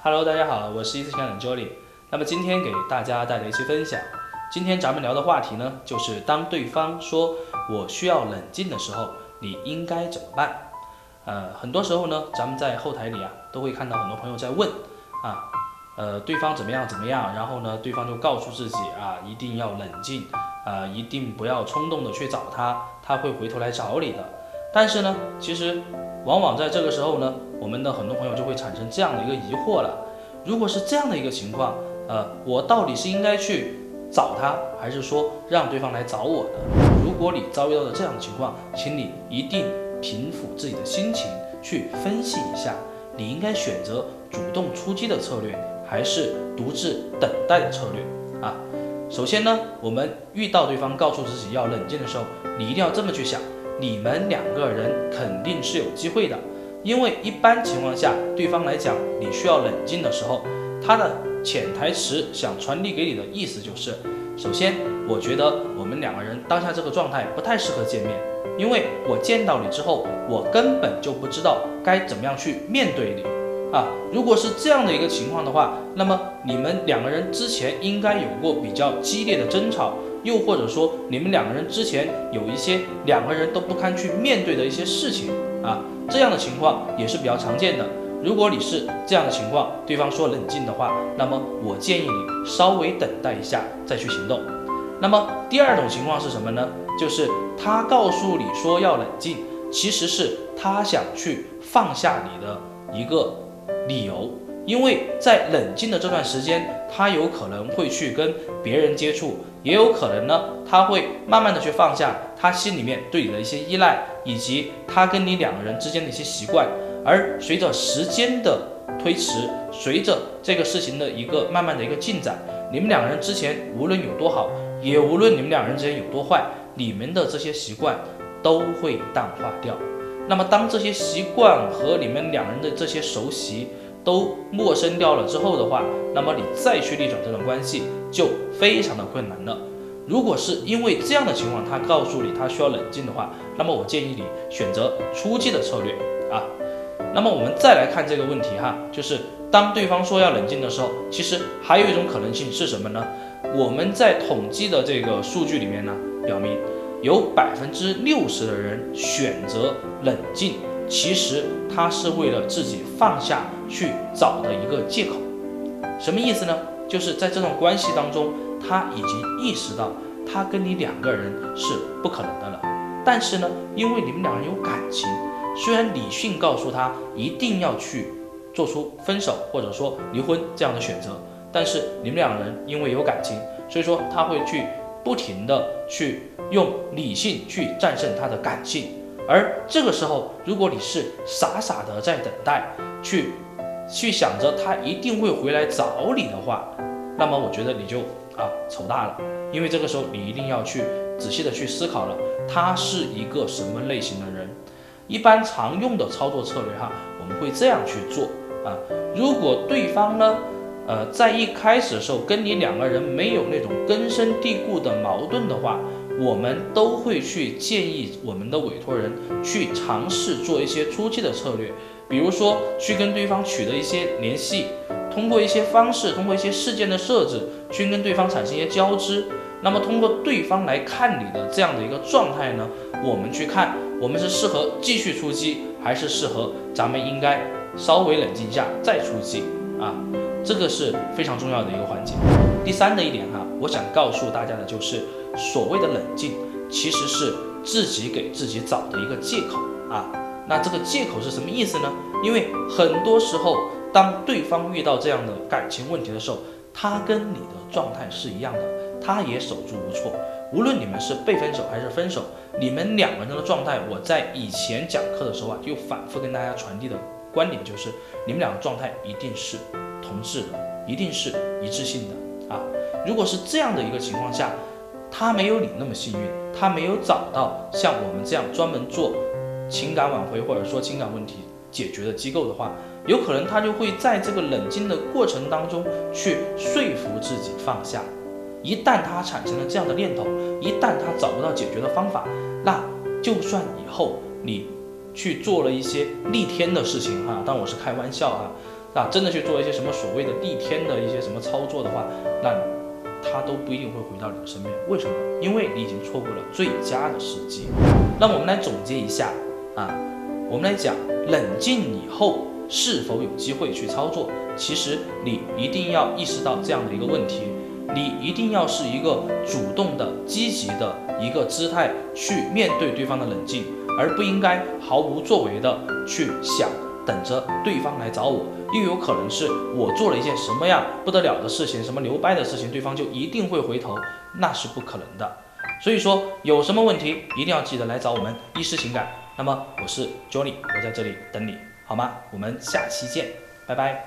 Hello，大家好，我是一次情感的 Jolly。那么今天给大家带来一期分享。今天咱们聊的话题呢，就是当对方说我需要冷静的时候，你应该怎么办？呃，很多时候呢，咱们在后台里啊，都会看到很多朋友在问啊，呃，对方怎么样怎么样，然后呢，对方就告诉自己啊，一定要冷静，啊，一定不要冲动的去找他，他会回头来找你的。但是呢，其实往往在这个时候呢，我们的很多朋友就会产生这样的一个疑惑了：如果是这样的一个情况，呃，我到底是应该去找他，还是说让对方来找我呢？如果你遭遇到的这样的情况，请你一定。平复自己的心情，去分析一下，你应该选择主动出击的策略，还是独自等待的策略啊？首先呢，我们遇到对方告诉自己要冷静的时候，你一定要这么去想：你们两个人肯定是有机会的，因为一般情况下，对方来讲你需要冷静的时候，他的潜台词想传递给你的意思就是：首先，我觉得我们两个人当下这个状态不太适合见面。因为我见到你之后，我根本就不知道该怎么样去面对你啊！如果是这样的一个情况的话，那么你们两个人之前应该有过比较激烈的争吵，又或者说你们两个人之前有一些两个人都不堪去面对的一些事情啊，这样的情况也是比较常见的。如果你是这样的情况，对方说冷静的话，那么我建议你稍微等待一下再去行动。那么第二种情况是什么呢？就是他告诉你说要冷静，其实是他想去放下你的一个理由，因为在冷静的这段时间，他有可能会去跟别人接触，也有可能呢，他会慢慢的去放下他心里面对你的一些依赖，以及他跟你两个人之间的一些习惯，而随着时间的推迟，随着这个事情的一个慢慢的一个进展，你们两个人之前无论有多好，也无论你们两人之间有多坏。你们的这些习惯都会淡化掉。那么，当这些习惯和你们两人的这些熟悉都陌生掉了之后的话，那么你再去逆转这段关系就非常的困难了。如果是因为这样的情况，他告诉你他需要冷静的话，那么我建议你选择出击的策略啊。那么我们再来看这个问题哈，就是当对方说要冷静的时候，其实还有一种可能性是什么呢？我们在统计的这个数据里面呢。表明有百分之六十的人选择冷静，其实他是为了自己放下去找的一个借口。什么意思呢？就是在这段关系当中，他已经意识到他跟你两个人是不可能的了。但是呢，因为你们两人有感情，虽然理性告诉他一定要去做出分手或者说离婚这样的选择，但是你们两人因为有感情，所以说他会去。不停的去用理性去战胜他的感性，而这个时候，如果你是傻傻的在等待，去去想着他一定会回来找你的话，那么我觉得你就啊丑大了，因为这个时候你一定要去仔细的去思考了，他是一个什么类型的人。一般常用的操作策略哈，我们会这样去做啊，如果对方呢？呃，在一开始的时候，跟你两个人没有那种根深蒂固的矛盾的话，我们都会去建议我们的委托人去尝试做一些初期的策略，比如说去跟对方取得一些联系，通过一些方式，通过一些事件的设置，去跟对方产生一些交织。那么通过对方来看你的这样的一个状态呢，我们去看我们是适合继续出击，还是适合咱们应该稍微冷静一下再出击啊？这个是非常重要的一个环节。第三的一点哈，我想告诉大家的就是，所谓的冷静，其实是自己给自己找的一个借口啊。那这个借口是什么意思呢？因为很多时候，当对方遇到这样的感情问题的时候，他跟你的状态是一样的，他也手足无措。无论你们是被分手还是分手，你们两个人的状态，我在以前讲课的时候啊，就反复跟大家传递的观点就是，你们两个状态一定是。同质的一定是一致性的啊！如果是这样的一个情况下，他没有你那么幸运，他没有找到像我们这样专门做情感挽回或者说情感问题解决的机构的话，有可能他就会在这个冷静的过程当中去说服自己放下。一旦他产生了这样的念头，一旦他找不到解决的方法，那就算以后你去做了一些 逆天的事情哈，当我是开玩笑啊。那真的去做一些什么所谓的逆天的一些什么操作的话，那他都不一定会回到你的身边。为什么？因为你已经错过了最佳的时机。那我们来总结一下啊，我们来讲冷静以后是否有机会去操作。其实你一定要意识到这样的一个问题，你一定要是一个主动的、积极的一个姿态去面对对方的冷静，而不应该毫无作为的去想等着对方来找我，又有可能是我做了一件什么样不得了的事情，什么牛掰的事情，对方就一定会回头，那是不可能的。所以说有什么问题一定要记得来找我们，医师情感。那么我是 JONY，我在这里等你，好吗？我们下期见，拜拜。